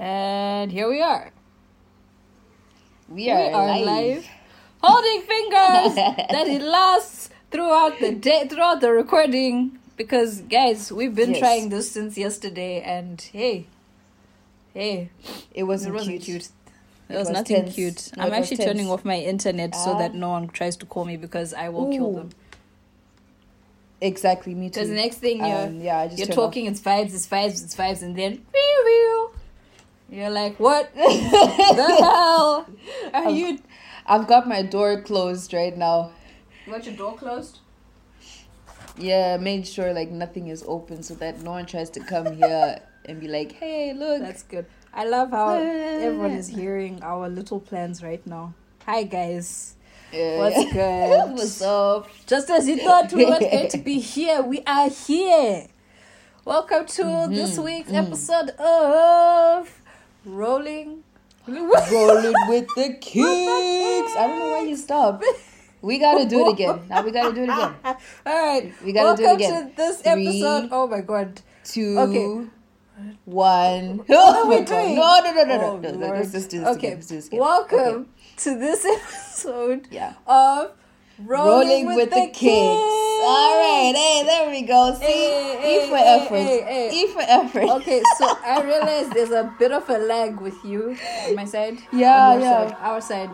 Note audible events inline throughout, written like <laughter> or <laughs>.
And here we are. We are, we are live. live. Holding fingers <laughs> that it lasts throughout the day, throughout the recording. Because, guys, we've been Yes. trying this since yesterday, and hey, hey, It wasn't, it wasn't cute. cute. It It was was nothing tense. cute. No, I'm actually tense. turning off my internet so Ah. that no one tries to call me because I will kill them. Exactly, me too. Because the next thing you're Um, yeah, you're talking, it's vibes, it's vibes, it's vibes, and then. You're like, what <laughs> the <laughs> hell are Um, you? I've got my door closed right now. You got your door closed? Yeah, made sure like nothing is open so that no one tries to come here and be like, "Hey, look." That's good. I love how everyone is hearing our little plans right now. Hi guys, Yeah, what's <laughs> good? What's up? Just as you thought we weren't going to be here, we are here. Welcome to this Mhm, week's mm. episode of Rolling. Rolling <laughs> with the kicks. I don't know why you stopped. We gotta do it again. Now we gotta do it again. <laughs> All right, We gotta do it again. to this Three. episode. Oh my god. Two. Okay. One. What <laughs> are Oh we doing? No, no, no, no, Oh, no, no. Let's just do this okay. again. Let's do this again. Welcome Okay. to this episode Yeah. of Rolling, Rolling, with, the, kicks. All right. Hey, there we go. See, Hey, E for hey, effort. hey. E for effort. Okay, so I realize there's a bit of a lag with you on my side. Yeah, on yeah. Side, our side.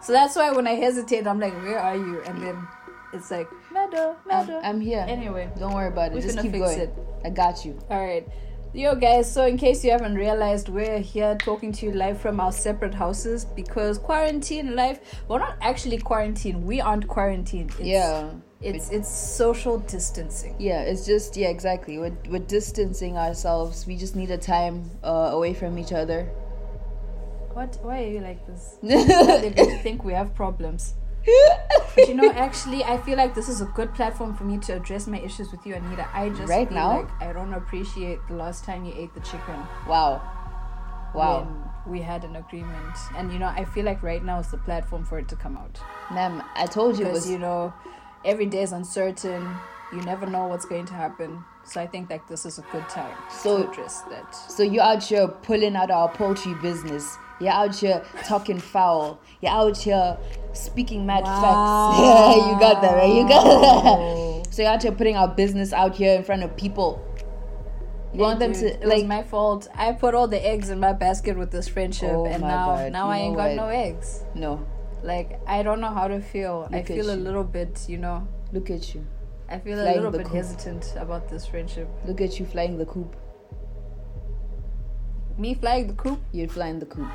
So that's why when I hesitate, I'm like, "Where are you?" And then it's like, "Meadow, I'm. I'm here. Anyway, Don't worry about it. we're Just keep fix going. it. I got you. All right. Yo, guys, so in case you haven't realized, we're here talking to you live from our separate houses because quarantine life, we're well, not actually quarantine. We aren't quarantined. It's, yeah. It's, it's social distancing. Yeah, it's just yeah, exactly. We're we're distancing ourselves. We just need a time uh, away from each other. What? Why are you like this? <laughs> To think we have problems. But you know, actually, I feel like this is a good platform for me to address my issues with you, Anita. I just Right feel now? like I don't appreciate the last time you ate the chicken. wow, wow, we had an agreement, and you know, I feel like right now is the platform for it to come out. ma'am. I told you it because was you know every day is uncertain you never know what's going to happen so i think like this is a good time So- to address that So you're out here pulling out our poultry business. You're out here talking foul. You're out here speaking mad facts. Yeah, <laughs> you got that right. You got that. So you're out here putting our business out here in front of people. You want them to it was like? my fault i put all the eggs in my basket with this friendship Oh and now God, now i ain't got no eggs no, like i don't know how to feel i Look at feel a little bit you know look at you. i feel a little bit coop. hesitant about this friendship Look at you flying the coop. Me flying the coop You're flying the coop.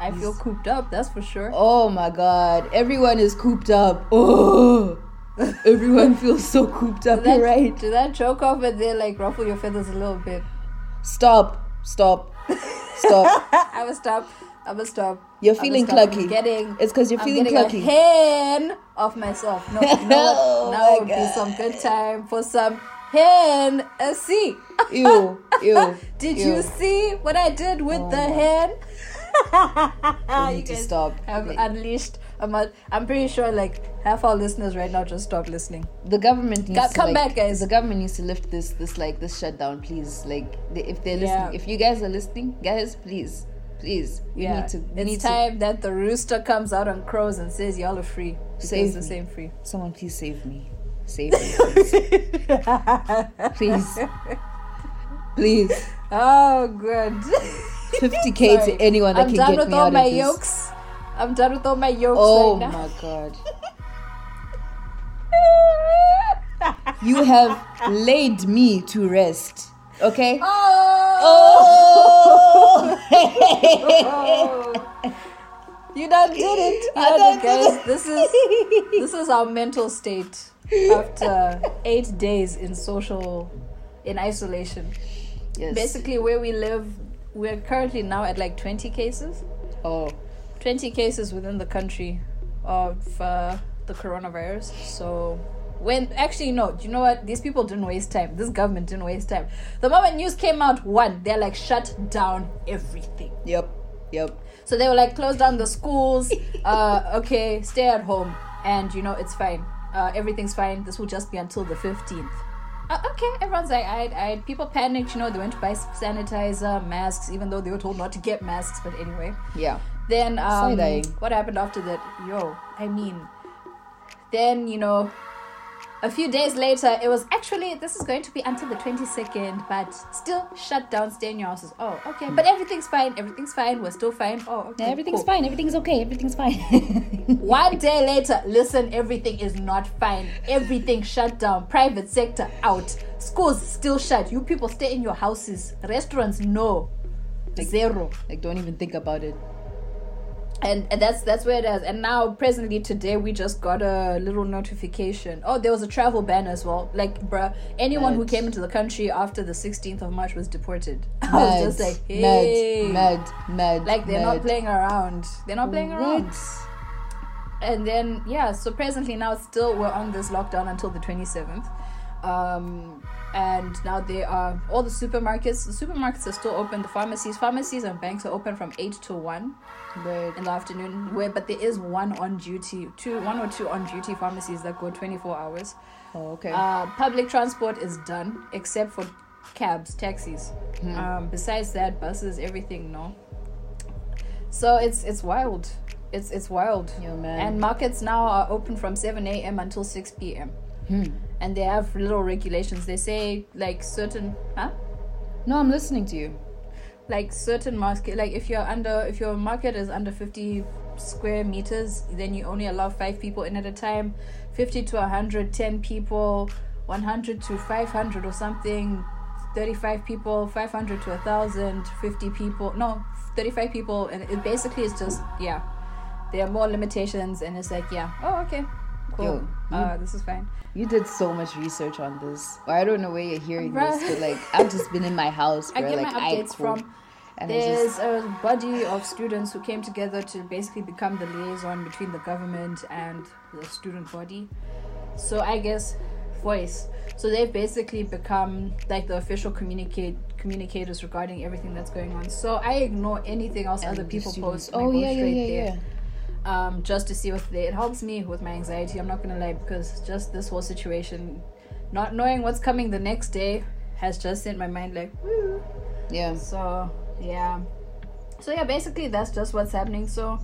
i feel cooped up that's for sure Oh my god, everyone is cooped up. Oh, everyone <laughs> feels so cooped up. Did that, You're right. did that joke over then like ruffle your feathers a little bit Stop, stop, stop. <laughs> I will stop. I will stop. You're I will feeling clucky. Getting. It's because you're I'm feeling getting clucky. a hen of myself. No, <laughs> Oh? Now would be some good time for some hen. Uh, see, Ew, ew. <laughs> did ew. you see what I did with Oh the hen? <laughs> You you need to guys stop. Like, unleashed. I'm, I'm pretty sure like half our listeners right now just stopped listening. the government needs Go- to come like, back, guys. The government needs to lift this, this like this shutdown, please. Like, they, if they're Yeah. listening, if you guys are listening, guys, please, please, we yeah, need to. We it's need time that the rooster comes out and crows and says y'all are free. Save the me. same free. Someone, please save me. Save me, please. please, please. Oh, good. 50k <laughs> Sorry. to anyone that I'm can done get with me all out my of this. yolks. I'm done with all my yolks Oh right my god. <laughs> You have laid me to rest. Okay? Oh! Oh! <laughs> You done did it. You I done it, guys. it. This is this is our mental state after eight days in social in isolation. yes. Basically, where we live, we're currently now at like 20 cases. Oh. 20 cases within the country of uh, the coronavirus. So, when actually, no, do you know what? These people didn't waste time. This government didn't waste time. The moment news came out, one, they're like, shut down everything. Yep. Yep. So they were like, close down the schools. <laughs> Uh, okay, stay at home. And you know, it's fine. Uh, everything's fine. This will just be until the 15th. uh, okay, everyone's like, I, I, people panicked, you know, they went to buy sanitizer, masks, even though they were told not to get masks, but anyway. Yeah. Then, um, what happened after that? Yo, I mean, then, you know, a few days later, it was actually, this is going to be until the 22nd, but still shut down, stay in your houses. Oh, okay. But hmm. everything's fine, everything's fine, we're still fine. Oh, okay. Everything's cool. fine. Everything's okay. Everything's fine. <laughs> One day later, listen, everything is not fine. Everything shut down. Private sector out. Schools still shut. You people stay in your houses. Restaurants, no. Zero. like, don't even think about it. And, and that's that's where it is. And now, presently, today, we just got a little notification. Oh, there was a travel ban as well. Like, bruh, anyone who came into the country after the 16th of March was deported. <laughs> I was just like, hey. mad, mad, mad. Like, they're mad. not playing around. They're not playing around. What? and then yeah so presently now still we're on this lockdown until the 27th um and now they are all the supermarkets the supermarkets are still open the pharmacies pharmacies and banks are open from 8 to 1 Right. in the afternoon where but there is one on duty two one or two on duty pharmacies that go 24 hours Oh, okay. uh, public transport is done except for cabs, taxis. Hmm. Um, besides that, buses, everything. No. So it's it's wild. It's it's wild. Man. And markets now are open from 7 a.m. until 6 p.m. Hmm. And they have little regulations. They say like certain, huh? no, I'm listening to you. like certain market like if you're under if your market is under 50 square meters then you only allow five people in at a time 50 to 110 people 100 to 500 or something 35 people 500 to 1000 50 people no 35 people and it basically is just yeah there are more limitations and it's like yeah oh okay cool Yo, uh, this is fine You did so much research on this. I don't know where you're hearing this, but like I've just been in my house. <laughs> I Where, get like, my updates from And There's just, a body of students who came together to basically become the liaison between the government and the student body. So I guess voice. So they've basically become like the official communicate communicators regarding everything that's going on. So I ignore anything else and other people students- post. Oh yeah, yeah, yeah, yeah. Um, just to see what's there. It helps me with my anxiety. I'm not gonna lie because just this whole situation, not knowing what's coming the next day, has just sent my mind like. Woo. Yeah. So yeah. So yeah, basically that's just what's happening. So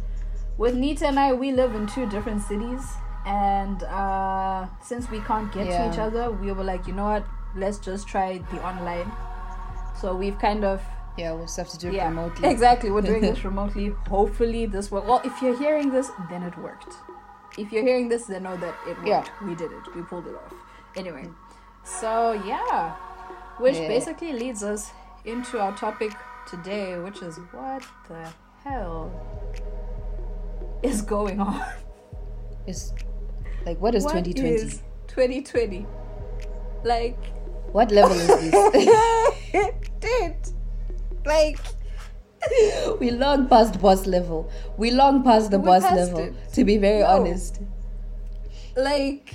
with Nita and I, we live in two different cities, and uh, since we can't get Yeah. to each other, we were like, you know what? Let's just try the online. So we've kind of Yeah, we'll just have to do it yeah remotely. exactly. We're doing this <laughs> remotely. Hopefully this will. Well, if you're hearing this, then it worked. If you're hearing this, then know that it worked. Yeah. We did it. We pulled it off. Anyway, so yeah, which Yeah. basically leads us into our topic today, which is what the hell is going on? Is like what is twenty twenty? Twenty twenty. Like, What level is this? <laughs> dude, like, <laughs> we long past boss level. We long past the We boss level. it. To be very No. honest. like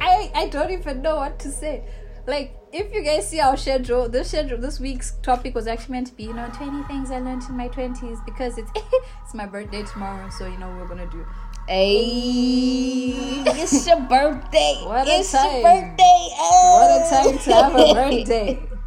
I I don't even know what to say. Like if you guys see our schedule, this schedule this week's topic was actually meant to be, you know, twenty things I learned in my twenties because it's <laughs> it's my birthday tomorrow, so you know we're gonna do Hey, it's your birthday. What a it's time. your birthday. what a time to have a birthday. <laughs>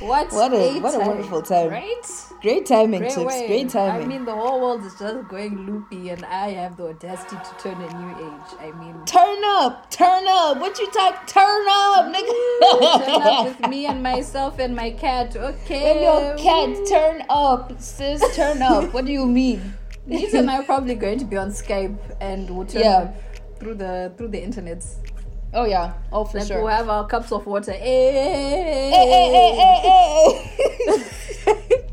What, What a- what a wonderful time. Right? Great timing, Great chicks. way. Great timing. I mean the whole world is just going loopy and I have the audacity to turn a new age. I mean turn up, turn up. What you talk? Turn up, nigga. <laughs> turn up with me and myself and my cat. Okay. And your cat, turn up, sis. Turn up. What do you mean? Nita and I are probably going to be on Skype and we'll turn Yeah. up through the through the internet. Oh yeah. Oh for Like sure. we'll have our cups of water. Hey, hey, hey.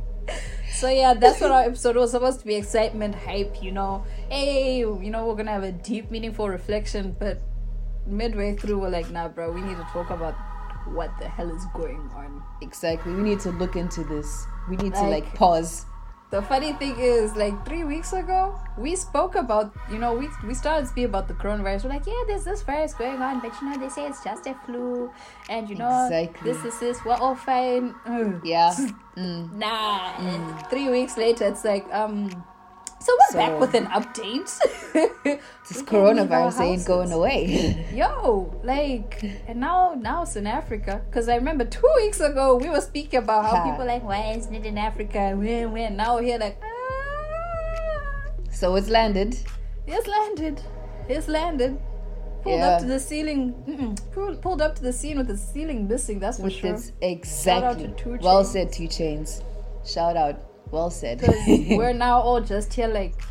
so yeah, that's what our episode was supposed to be: excitement, hype. You know, hey, you know, we're gonna have a deep, meaningful reflection. But midway through, we're like, nah, bro, we need to talk about what the hell is going on. exactly. We need to look into this. We need to Like- like pause. The funny thing is, like three weeks ago, we spoke about, you know, we we started speaking about the coronavirus. We're like, yeah, there's this virus going on, but you know, they say it's just a flu, and you know, Exactly. this is this, we're all fine. Ugh. Yeah. <laughs> Mm. Nah. Three weeks later, it's like, um, So we're So- back with an update. <laughs> This We can't leave our coronavirus ain't going away. <laughs> Yo, like, and now now it's in Africa. Because I remember two weeks ago we were speaking about how Ha. people like, why isn't it in Africa? When when? Now we're here like, ah, so it's landed. it's landed, it's landed. Pulled Yeah. up to the ceiling. Pulled, pulled up to the scene with the ceiling missing. That's for With sure. this exactly. to Two Well said, 2 Chainz. Shout out. Well said. <laughs> We're now all just here like,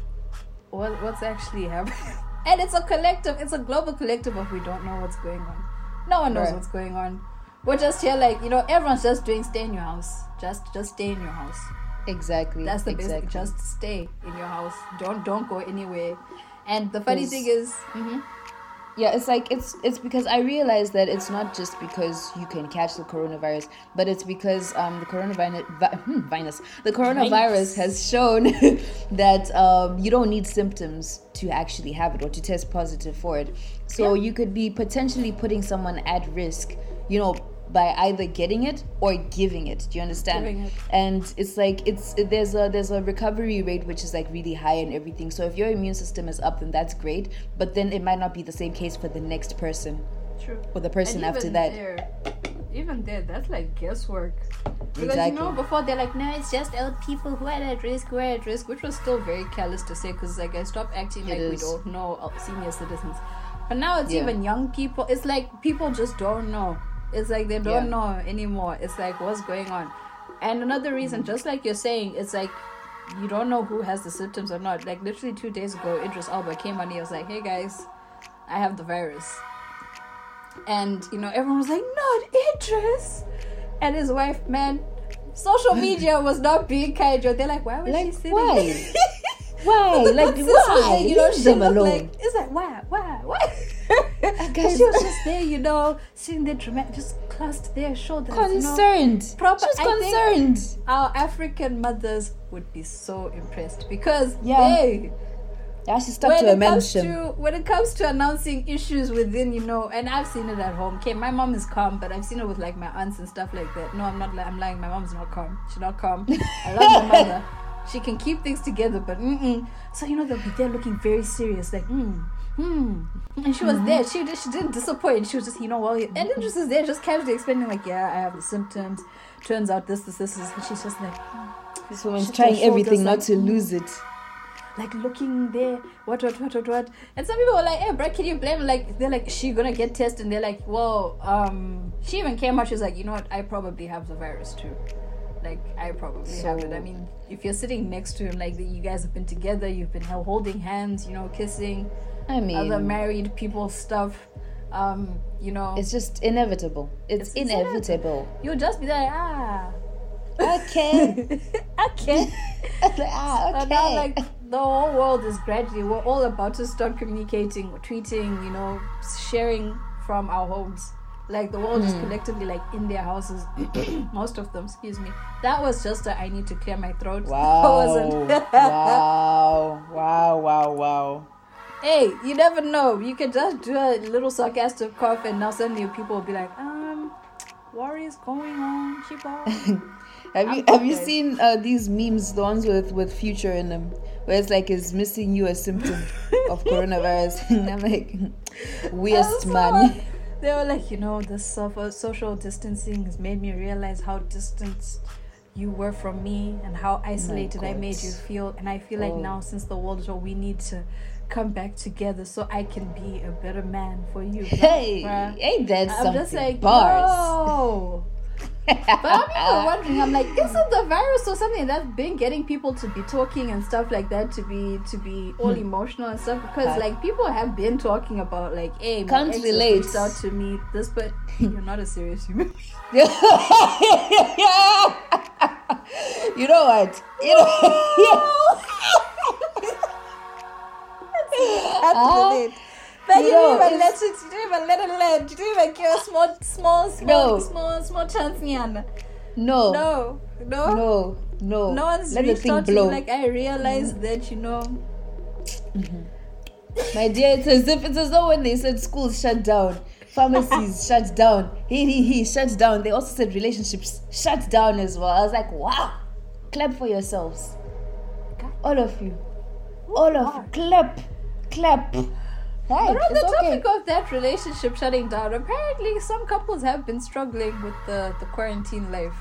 what what's actually happening? <laughs> And it's a collective. It's a global collective of we don't know what's going on. No one knows Right. what's going on. We're just here like you know everyone's just doing stay in your house. Just just stay in your house. exactly. That's the exactly. basic. Just stay in your house. Don't don't go anywhere. And the funny thing is, mhm, yeah it's like it's it's because i realize that it's not just because you can catch the coronavirus but it's because um the coronavirus vi- <laughs> hmm, virus the coronavirus Virus. has shown <laughs> that um you don't need symptoms to actually have it or to test positive for it so Yeah. you could be potentially putting someone at risk you know by either getting it or giving it do you understand Giving it. and it's like it's there's a there's a recovery rate which is like really high and everything so if your immune system is up then that's great but then it might not be the same case for the next person true. or the person And after even that there, even there, that's like guesswork. Because Exactly. you know, before they're like, no, it's just old people who are at risk, who are at risk, which was still very careless to say. Because like I stopped acting It like we don't know uh, senior citizens, but now it's Yeah. even young people. It's like people just don't know. It's like they don't Yeah. know anymore. It's like what's going on. And another reason, just like you're saying, it's like you don't know who has the symptoms or not. Like literally two days ago, Idris Elba came on. He was like, "Hey guys, I have the virus." and you know everyone was like not Idris and his wife man social <laughs> media was not being kind they're like why was she Like, sitting why? <laughs> why like the sis was why like, you know leave she them alone like it's like why why why guess- she was just there you know seeing the dramatic just clasped their shoulders you know. concerned. Proper- she was I think- concerned. our African mothers would be so impressed because Yeah. they yeah she stuck when to a it comes mention. to when it comes to announcing issues within you know and i've seen it at home okay my mom is calm but i've seen it with like my aunts and stuff like that. No i'm not i'm lying my mom's not calm. She's not calm. I love my <laughs> mother. She can keep things together but mm-mm. so you know they'll be there looking very serious like mm Hmm. And she was Mm-hmm. there. She she didn't disappoint. She was just, you know, well, and then just is there, just casually explaining, like, yeah, I have the symptoms. Turns out this, this, this is. And she's just like, this woman's trying everything not like, to mm. lose it like looking there, what, what, what, what, what. And some people were like, hey, bro, can you blame? Like, they're like, she gonna get tested. And they're like, well, um, she even came out. She's like, you know what? I probably have the virus too. Like, I probably have it. I mean, if you're sitting next to him, like, you guys have been together, you've been holding hands, you know, kissing, i mean other married people stuff. Um, you know, it's just inevitable it's, It's- it's inevitable you'll just be like, ah, okay <laughs> okay. <laughs> ah, So okay now, like the whole world is gradually, we're all about to start communicating, tweeting, you know, sharing from our homes. Like the world is Hmm. collectively like in their houses, <clears throat> most of them. Excuse me. That was just a I need to clear my throat. <laughs> Wow. wow. Wow. Wow. Wow. Hey, you never know. You can just do a little sarcastic cough, and now suddenly people will be like, um, what is going on, Chiba? <laughs> Have you I'm have you seen uh, these memes, the ones with with future in them, where it's like is missing you a symptom of <laughs> coronavirus? <laughs> And I'm like, weirdest man. They were like, you know, so- social distancing has made me realize how distant you were from me and how isolated I made you feel. And I feel like Oh. now, since the world is over, we need to come back together so I can be a better man for you. Hey, Bruh. ain't that I'm something? just like, Bars. no. But I'm even wondering. I'm like, is it the virus or something that's been getting people to be talking and stuff like that to be to be all hmm. emotional and stuff? Because like people have been talking about like, hey, Can't relate. reached out to me. This, but <laughs> you're not a serious human. <laughs> you know what? You know. Absolutely. <laughs> But you, you know, didn't even let it. You didn't even let it land. You didn't even give a small, small, small, No. small, small chance, Niana. no, No, no, no, no. No one's Let the reached thing out to blow. me. Like I realized mm-hmm. that you know. <laughs> My dear, it's as if it's as though when they said schools shut down, pharmacies <laughs> shut down, he he he shut down. They also said relationships shut down as well. I was like, wow, clap for yourselves, all of you. all of you, clap, clap. Hey, But on the it's okay. topic of that relationship shutting down, apparently some couples have been struggling with the, the quarantine life.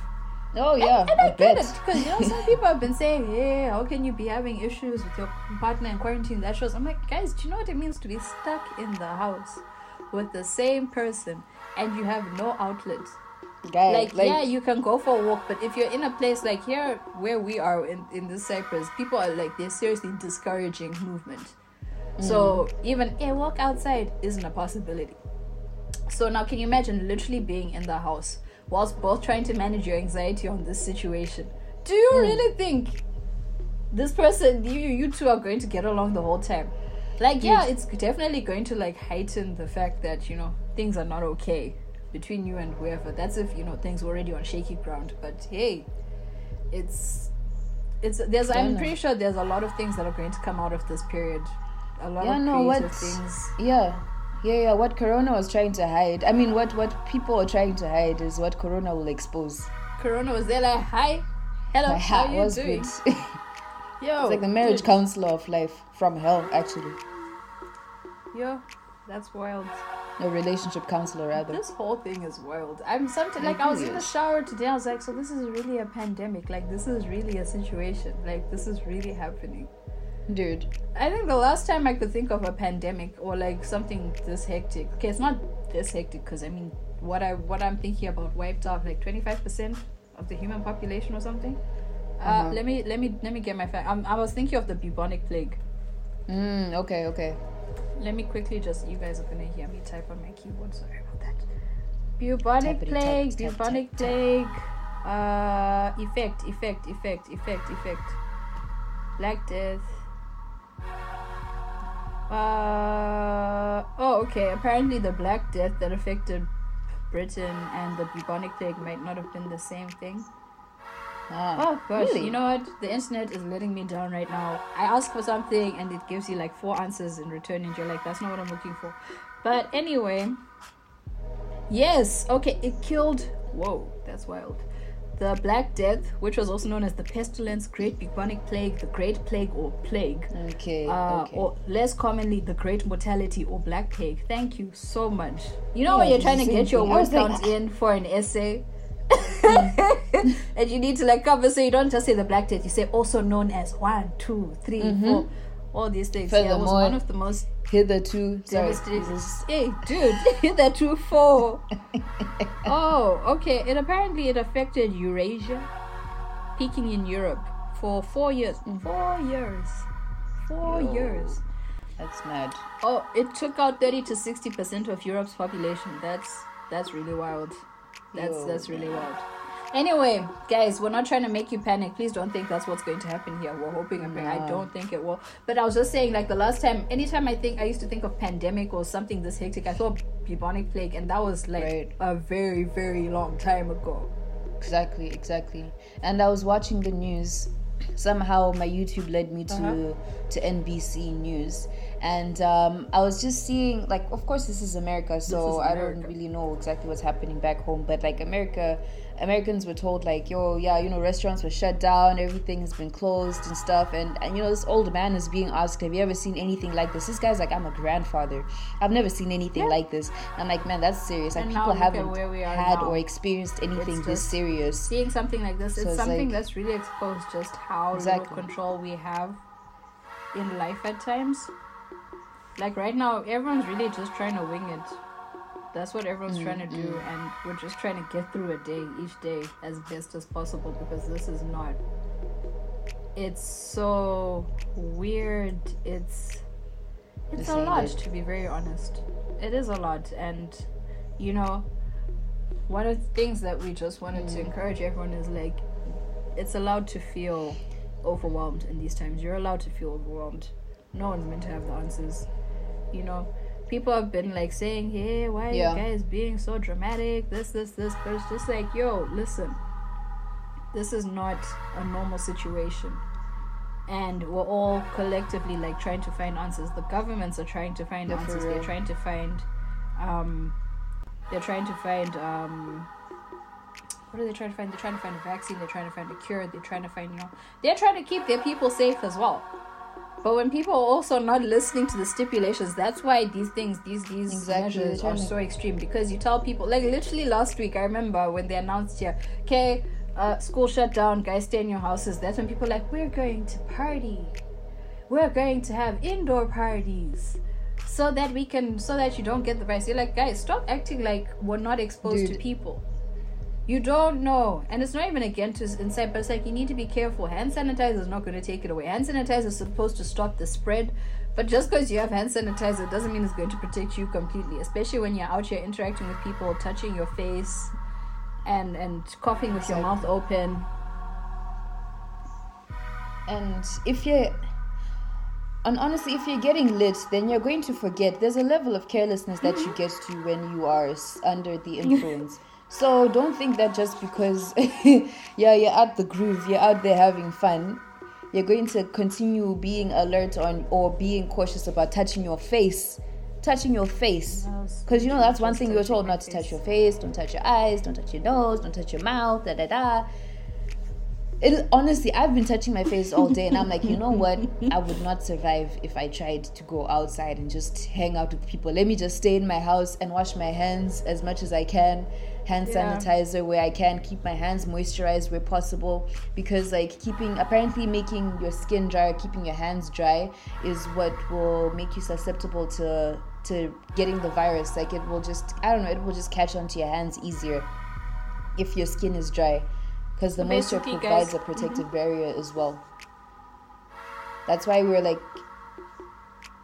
Oh yeah, and I, I get bet. it because you know some people have been saying, "Hey, how can you be having issues with your partner in quarantine?" That shows. I'm like, guys, do you know what it means to be stuck in the house with the same person and you have no outlet? Guy, Like, yeah, you can go for a walk, but if you're in a place like here where we are in in this Cyprus, people are like they're seriously discouraging movement. So mm. even a walk outside isn't a possibility. So now, can you imagine literally being in the house whilst both trying to manage your anxiety on this situation? Do you mm. really think this person, you you two, are going to get along the whole time? Like, yeah, it's definitely going to like heighten the fact that you know things are not okay between you and whoever. That's if you know things were already on shaky ground. But hey, it's it's there's. I'm pretty sure there's a lot of things that are going to come out of this period. A lot Yeah, of no, creative what? things. Yeah, yeah, yeah. What Corona was trying to hide. I mean, what what people are trying to hide is what Corona will expose. Corona was there like, hi, hello, My how hat you doing? good. <laughs> Yo, it's like the marriage dude, counselor of life from hell, actually. Yo, that's wild. A relationship counselor, rather. This whole thing is wild. I'm something like I was in the shower today. I was like, so this is really a pandemic. Like this is really a situation. Like this is really happening. Dude. I think the last time I could think of a pandemic or like something this hectic. Okay, it's not this hectic because I mean, what I what I'm thinking about wiped out like 25 percent of the human population or something. Uh, Uh-huh. let me let me let me get my fact. Um, I was thinking of the bubonic plague. Mm, okay, okay. Let me quickly just. You guys are gonna hear me type on my keyboard. Sorry about that. Bubonic plague. tap, bubonic tap, plague. Uh, effect. Effect. Effect. Effect. Effect. Black Death. Uh oh. Okay. Apparently, the Black Death that affected Britain and the bubonic plague might not have been the same thing. Ah, Oh gosh, really? you know what? The internet is letting me down right now. I ask for something and it gives you like four answers in return, and you're like, that's not what I'm looking for. But anyway, yes, okay, it killed. Whoa, that's wild. The Black Death, which was also known as the pestilence, Great Bubonic Plague, the Great Plague or Plague, Okay, uh, okay. or less commonly the Great Mortality or Black Plague. Thank you so much. You know Yeah, when you're trying to get your thing. I word like, in for an essay. <laughs> <laughs> and you need to like cover so you don't just say the black death you say also known as one two three, four, all these things yeah, it was one of the most Hitherto, devastating hey <laughs> dude <laughs> two four <laughs> oh okay it apparently it affected eurasia peaking in europe for four years four years four Yo. years That's mad. Oh, it took out thirty to sixty percent of Europe's population. That's that's really wild. That's Yo, that's really wild. Anyway, guys, we're not trying to make you panic. Please don't think that's what's going to happen here. We're hoping. and praying. I don't think it will. But I was just saying, like the last time, anytime I think I used to think of pandemic or something this hectic, I thought bubonic plague, and that was like Right. a very very long time ago. Exactly, exactly. And I was watching the news. Somehow my YouTube led me to Uh-huh. to NBC News, and um, I was just seeing like, of course, this is America, so is I don't really know exactly what's happening back home. But like America, Americans were told like, yo, yeah, you know, restaurants were shut down, everything has been closed and stuff. And and you know, this old man is being asked, have you ever seen anything like this? This guy's like, I'm a grandfather. I've never seen anything Yeah. like this. I'm like, man, that's serious. Like And people haven't where we are had now. or experienced anything this serious. Seeing something like this, So it's it's something like- that's really exposed just how Exactly. little control we have in life at times. Like right now, everyone's really just trying to wing it. That's what everyone's trying to do, mm-hmm. and we're just trying to get through a day each day as best as possible because this is not. It's so weird. It's it's a lot it. to be very honest. It is a lot, and you know, one of the things that we just wanted to mm. encourage everyone is like, it's allowed to feel overwhelmed in these times. You're allowed to feel overwhelmed. No one's meant to have the answers. You know, people have been like saying, "Hey, why are Yeah. you guys being so dramatic? This, this, this." But it's just like, yo, listen. This is not a normal situation. And we're all collectively like trying to find answers. The governments are trying to find answers. They're trying to find um they're trying to find um what are they trying to find? They're trying to find a vaccine, they're trying to find a cure, they're trying to find, you know, they're trying to keep their people safe as well. But when people are also not listening to the stipulations, that's why these things, these these Exactly, measures are so extreme. Because you tell people, like literally last week, I remember when they announced here, okay, uh, school shut down, guys stay in your houses. That's when people are like, we're going to party, we're going to have indoor parties. So that we can, so that you don't get the virus. You're like, guys, stop acting like we're not exposed to people. You don't know. And it's not even against us inside, but it's like you need to be careful. Hand sanitizer is not going to take it away. Hand sanitizer is supposed to stop the spread. But just because you have hand sanitizer doesn't mean it's going to protect you completely, especially when you're out here interacting with people, touching your face and and coughing with your mouth open. And if you're, and honestly, if you're getting lit, then you're going to forget. There's a level of carelessness that you get to when you are under the influence. So don't think that just because, <laughs> yeah, you're at the groove, you're out there having fun, you're going to continue being alert on or being cautious about touching your face. Touching your face. Because you know that's one thing you're told not to touch your face, don't touch your eyes, don't touch your nose, don't touch your mouth, da da da. It honestly, I've been touching my face all day, and I'm like, you know what? I would not survive if I tried to go outside and just hang out with people. Let me just stay in my house and wash my hands as much as I can. Hand Yeah. sanitizer where I can, keep my hands moisturized where possible. Because like keeping, apparently making your skin dry, keeping your hands dry, is what will make you susceptible to to getting the virus. Like it will just, I don't know, it will just catch onto your hands easier if your skin is dry because the moisture provides guys- a protective mm-hmm. barrier as well that's why we're like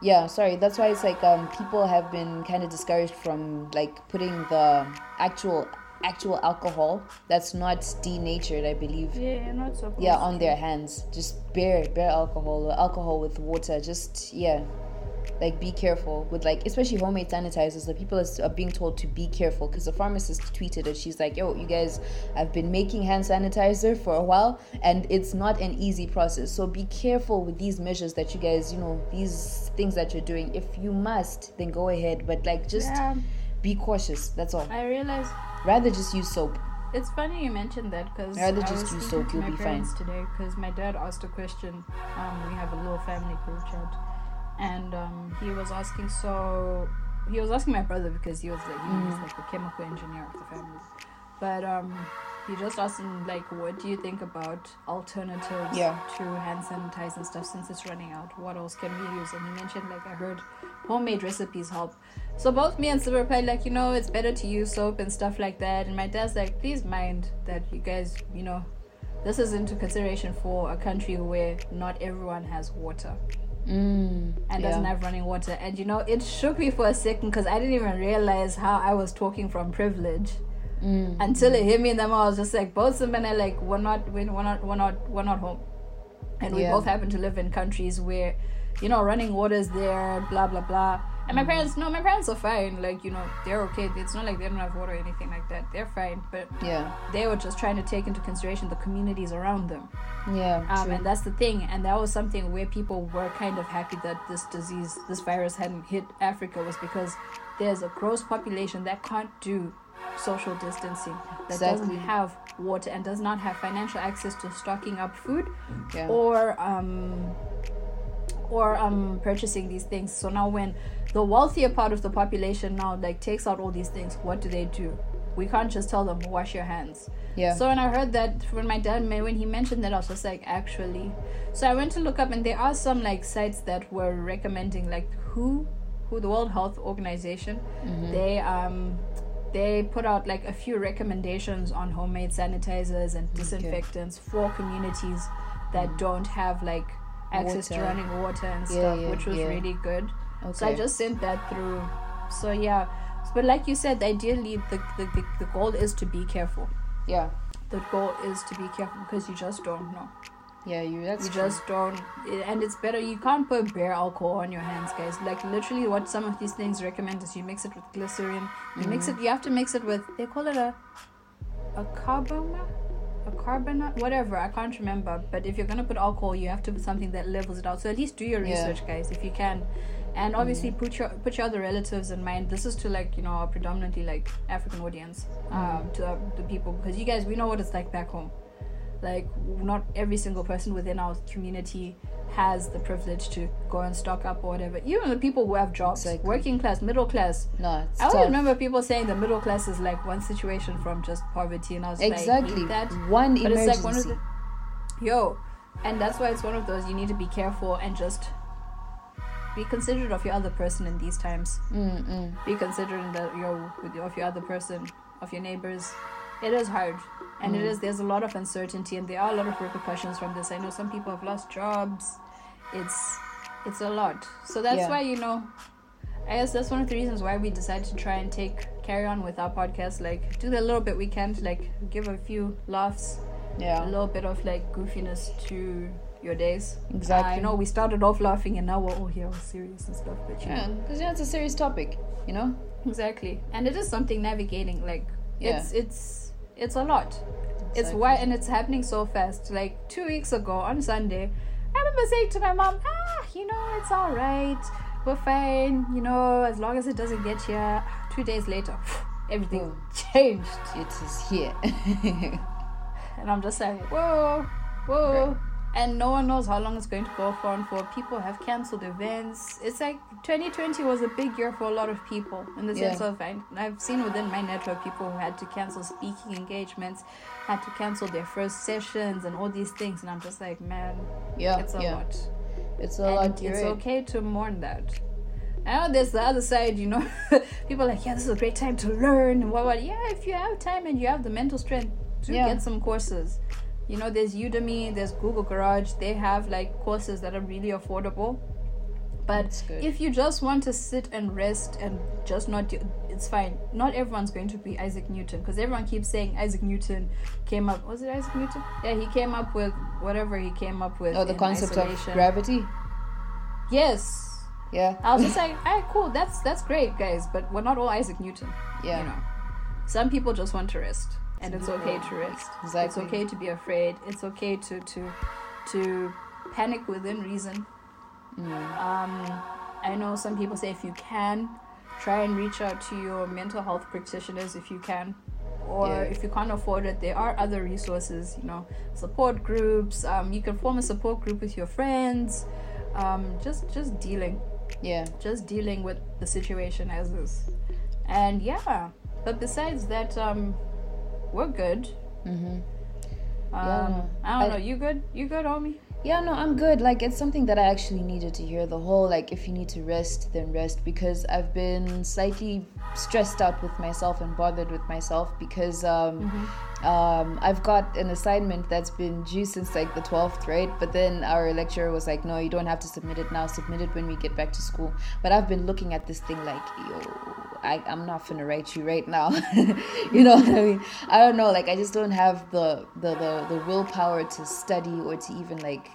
yeah sorry that's why it's like um people have been kind of discouraged from like putting the actual actual alcohol that's not denatured i believe. Yeah, not supposed yeah on their hands. Just bare bare alcohol or alcohol with water just yeah like be careful with like especially homemade sanitizers the people is- are being told to be careful because the pharmacist tweeted it. She's like yo you guys i've been making hand sanitizer for a while and it's not an easy process. So be careful with these measures that you guys you know these things that you're doing. If you must then go ahead but like just Yeah, be cautious that's all. I realize rather just use soap. It's funny you mentioned that because Rather I just was use soap, to you'll my be fine. today because my dad asked a question. Um, we have a little family group chat, and um, he was asking. So he was asking my brother because he was like Mm. he's like the chemical engineer of the family, but um, he just asked him like, what do you think about alternatives Yeah. to hand sanitizer and stuff since it's running out? What else can we use? And he mentioned like I heard homemade recipes help. So both me and Sib replied like, you know, it's better to use soap and stuff like that. And my dad's like, please mind that you guys, you know, this is into consideration for a country where not everyone has water mm, and yeah. doesn't have running water. And you know, it shook me for a second because I didn't even realize how I was talking from privilege Mm, until it hit me in the mouth. I was just like, both Simba and I like we're not we're not we're not we're not home, and we Yeah. both happen to live in countries where, you know, running water is there, blah blah blah. And my parents, no, my parents are fine. Like you know, they're okay. It's not like they don't have water or anything like that. They're fine, but yeah they were just trying to take into consideration the communities around them. yeah Um, and that's the thing. And that was something where people were kind of happy that this disease, this virus hadn't hit Africa was because there's a gross population that can't do social distancing, that Exactly. doesn't have water and does not have financial access to stocking up food yeah or um or um purchasing these things. So now when the wealthier part of the population now like takes out all these things what do they do? We can't just tell them wash your hands. Yeah. So when I heard that when my dad when he mentioned that I was just like actually. So I went to look up and there are some like sites that were recommending like who who the World Health Organization they um they put out like a few recommendations on homemade sanitizers and disinfectants for communities that don't have like access to running water and Yeah, stuff yeah, which was yeah. really good. Okay. So I just sent that through. So yeah, but like you said, ideally the the, the, the goal is to be careful. yeah The goal is to be careful because you just don't know. yeah you that's You true. just don't, and it's better. You can't put bare alcohol on your hands, guys. Like literally, what some of these things recommend is you mix it with glycerin. You mix Mm-hmm. it. You have to mix it with. They call it a, a carbona, a carbonate, whatever. I can't remember. But if you're gonna put alcohol, you have to put something that levels it out. So at least do your Yeah. Research, guys, if you can. And obviously, put your put your other relatives in mind. This is to like you know a predominantly like African audience, um, to the, the people because you guys we know what it's like back home like not every single person within our community has the privilege to go and stock up or whatever. Even the people who have jobs, Exactly. working class, middle class. No, it's I always remember people saying the middle class is like one situation from just poverty, and I was like, exactly hate that. one But emergency. it's like one of the yo, and that's why it's one of those you need to be careful and just be considerate of your other person in these times. Mm-mm. Be considerate your, of your other person, of your neighbors. It is hard, and Mm. it is. There's a lot of uncertainty, and there are a lot of repercussions from this. I know some people have lost jobs. It's it's a lot. So that's Yeah. why you know. I guess that's one of the reasons why we decided to try and take carry on with our podcast. Like do the little bit we can to like give a few laughs Yeah. a little bit of like goofiness to your days. exactly. I know we started off laughing and now we're all here, all serious and stuff. But Yeah, because yeah, it's a serious topic. You know. exactly. And it is something navigating. Like Yeah. it's it's it's a lot. It's why and it's happening so fast. Like two weeks ago on Sunday, I remember saying to my mom, "Ah, you know, it's all right. We're fine. You know, as long as it doesn't get here." Two days later, <sighs> everything Boom. changed. It is here. <laughs> And I'm just like, whoa, whoa. And no one knows how long it's going to go for. And for people have cancelled events. It's like 2020 was a big year for a lot of people in the Yeah. sense of I, I've seen within my network people who had to cancel speaking engagements, had to cancel their first sessions, and all these things. And I'm just like, man, yeah, it's a yeah. lot. It's a and lot. It's right. okay to mourn that. I know there's the other side, you know. <laughs> people are like, yeah, this is a great time to learn and what, what. Yeah, if you have time and you have the mental strength to Yeah. get some courses. You know, there's Udemy, there's Google Garage. They have like courses that are really affordable. But if you just want to sit and rest and just not do, it's fine. Not everyone's going to be Isaac Newton because everyone keeps saying Isaac Newton came up. Was it Isaac Newton? Yeah, he came up with whatever he came up with. Oh, the concept of gravity. Yes. Yeah. I was just <laughs> like, alright, cool, that's that's great, guys, but we're not all Isaac Newton. Yeah. You know. Some people just want to rest. And it's okay to rest. Exactly. It's okay to be afraid. It's okay to to to panic within reason. Mm. Um I know some people say if you can, try and reach out to your mental health practitioners if you can. Or Yeah. if you can't afford it, there are other resources, you know, support groups. Um, you can form a support group with your friends. Um, just just dealing Yeah. just dealing with the situation as is. And yeah, but besides that, um, we're good. Mm-hmm. Um, Yeah, I don't I- know. You good? You good, homie? Yeah, no, I'm good. Like, it's something that I actually needed to hear. The whole, like, if you need to rest, then rest. Because I've been slightly stressed out with myself and bothered with myself because um, um, I've got an assignment that's been due since, like, the 12th, right? But then our lecturer was like, no, you don't have to submit it now. Submit it when we get back to school. But I've been looking at this thing like, yo, I, I'm not finna write you right now. <laughs> you know what I mean? I don't know. Like, I just don't have the, the, the, the willpower to study or to even, like,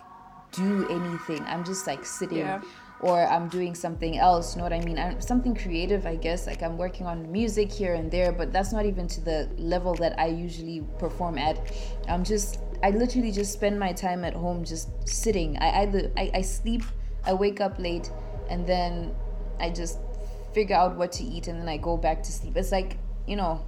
do anything. I'm just like sitting Yeah. Or I'm doing something else. You know what I mean? I'm, something creative, I guess. Like I'm working on music here and there, but that's not even to the level that I usually perform at. I'm just, I literally just spend my time at home just sitting. I either, I, I sleep, I wake up late, and then I just figure out what to eat and then I go back to sleep. It's like, you know,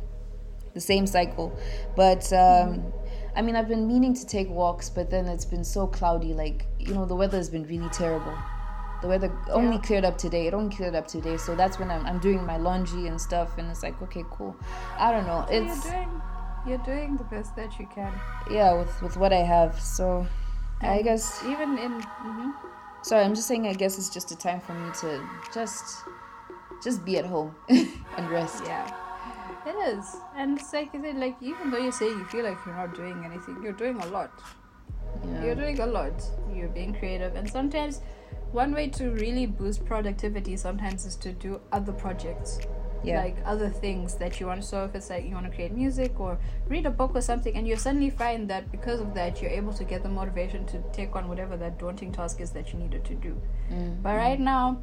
the same cycle. But um, I mean, I've been meaning to take walks, but then it's been so cloudy. Like, you know, the weather has been really terrible. The weather only Yeah. cleared up today. It only cleared up today. So that's when I'm, I'm doing my laundry and stuff. And it's like, okay, cool. I don't know. It's, you're doing, you're doing the best that you can. yeah, with, with what I have. So I guess, even in. hmm sorry, I'm just saying, I guess it's just a time for me to just, just be at home <laughs> and rest. Yeah. It is, and it's like, is it like even though you say you feel like you're not doing anything, you're doing a lot. Yeah. You're doing a lot. You're being creative, and sometimes one way to really boost productivity sometimes is to do other projects. Yeah. like other things that you want so if it's like you want to create music or read a book or something and you suddenly find that because of that you're able to get the motivation to take on whatever that daunting task is that you needed to do Mm. but right now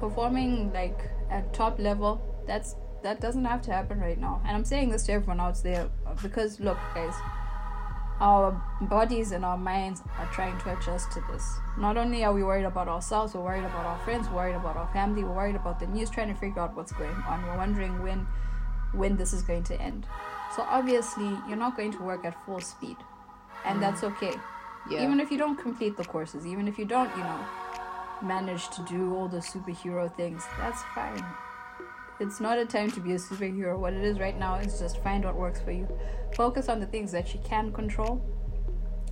performing like at top level that's that doesn't have to happen right now and i'm saying this to everyone out there uh, because look guys our bodies and our minds are trying to adjust to this. Not only are we worried about ourselves, we're worried about our friends, we're worried about our family, we're worried about the news, trying to figure out what's going on. We're wondering when when this is going to end. So obviously you're not going to work at full speed. and mm. that's okay. Yeah. Even if you don't complete the courses, even if you don't, you know, manage to do all the superhero things, that's fine. It's not a time to be a superhero. What it is right now is just find what works for you. Focus on the things that you can control.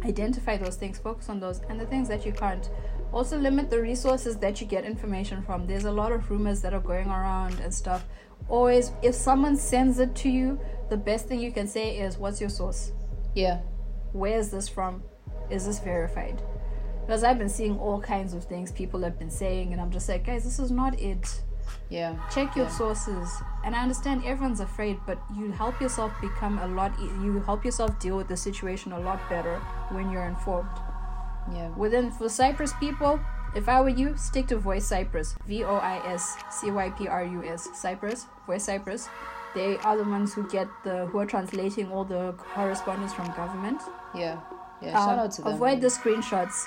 Identify those things, focus on those, and the things that you can't. Also, limit the resources that you get information from. There's a lot of rumors that are going around and stuff. Always, if someone sends it to you, the best thing you can say is, What's your source? yeah. where is this from? Is this verified? Because I've been seeing all kinds of things people have been saying, and I'm just like, guys, this is not it. Yeah. Check your Yeah. sources. And I understand everyone's afraid, but you help yourself become a lot, e- you help yourself deal with the situation a lot better when you're informed. Yeah. Within, for Cyprus people, if I were you, stick to Voice Cyprus. V O I S C Y P R U S. Cyprus. Voice Cyprus. They are the ones who get the, who are translating all the correspondence from government. Yeah. Yeah. Shout Um, out to them. Avoid the screenshots.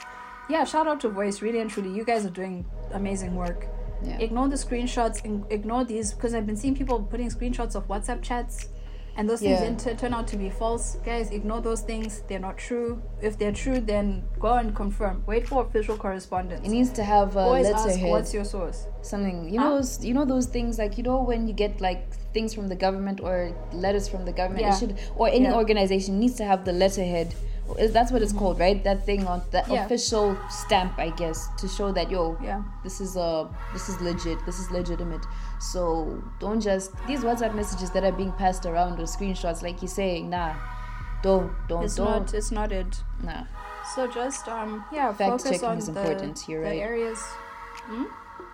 Yeah, shout out to Voice. Really and truly, you guys are doing amazing work. Yeah. Ignore the screenshots. Ignore these because I've been seeing people putting screenshots of WhatsApp chats, and those things Yeah. inter- turn out to be false. Guys, ignore those things. They're not true. If they're true, then go and confirm. Wait for official correspondence. It needs to have a Always ask letterhead. what's your source. something you Huh? know those, you know those things like you know when you get like things from the government or letters from the government Yeah. it should or any Yeah. organization needs to have the letterhead that's what it's called right that thing on that Yeah. official stamp i guess to show that yo Yeah. this is uh this is legit this is legitimate so don't just these whatsapp messages that are being passed around or screenshots like you're saying nah don't don't It's don't not. It's not it. nah So just um yeah, Fact focus checking on is the, important, you're the right. areas.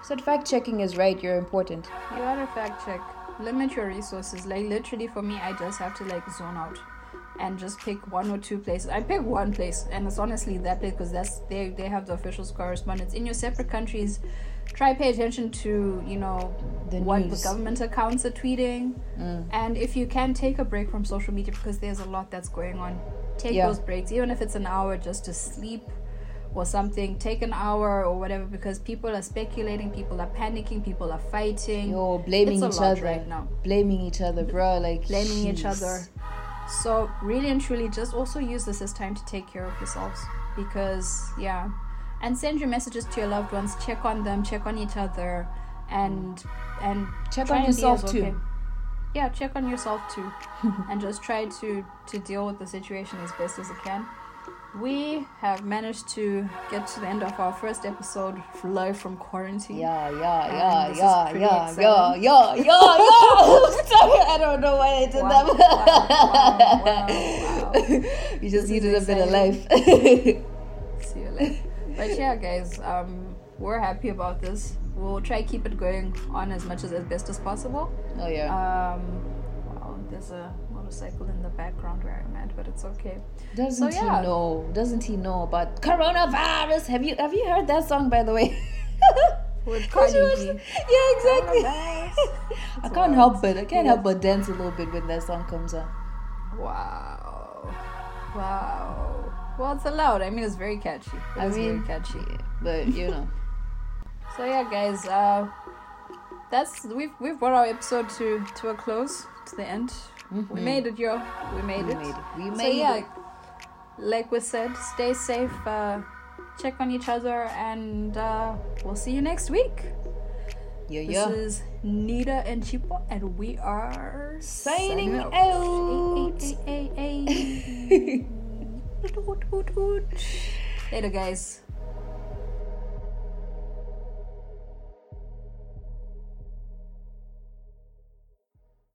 said fact checking is right you're important You gotta fact check. Limit your resources. Like literally for me, I just have to like zone out and just pick one or two places. I pick one place, and it's honestly that place because that's they they have the officials correspondence in your separate countries. Try pay attention to you know The what news. the government accounts are tweeting, Mm. and if you can take a break from social media because there's a lot that's going on. Take Yeah. those breaks, even if it's an hour just to sleep or something. Take an hour or whatever because people are speculating, people are panicking, people are fighting. Yo, blaming each other right now. Blaming each other, bro. Like blaming each other. So really and truly, just also use this as time to take care of yourselves because yeah, and send your messages to your loved ones. Check on them. Check on each other, and and Check on yourself as too. Yeah, check on yourself too, <laughs> and just try to to deal with the situation as best as you can. We have managed to get to the end of our first episode live from quarantine. Yeah, yeah, And yeah, yeah, yeah, yeah, yeah, yeah, yeah. Sorry, I don't know why I did Wow, that. wow, wow, <laughs> wow. you just This needed a bit of life. <laughs> <laughs> See you later. But yeah, guys, um, we're happy about this. We'll try keep it going on as much as as best as possible. oh yeah. Um, there's a motorcycle in the background where I'm at, but it's okay. Doesn't so, yeah. he know? Doesn't he know about coronavirus? Have you have you heard that song by the way? <laughs> With Did Cardi B. <laughs> Yeah, exactly. <laughs> I can't help but I can't Yeah. help but dance a little bit when that song comes on. Wow. Wow. Well, it's allowed. I mean, it's very catchy. It I mean, very catchy. but you know. So yeah, guys, uh, that's we've we've brought our episode to to a close, to the end. We Mhm. made it, yo. We made We it. made it. We so made yeah, it. like we said, stay safe. Uh, check on each other, and uh, we'll see you next week. Yeah, This yeah. is Nita and Chipo, and we are Signing out. out. Ay, ay, ay, hoot. Later, guys.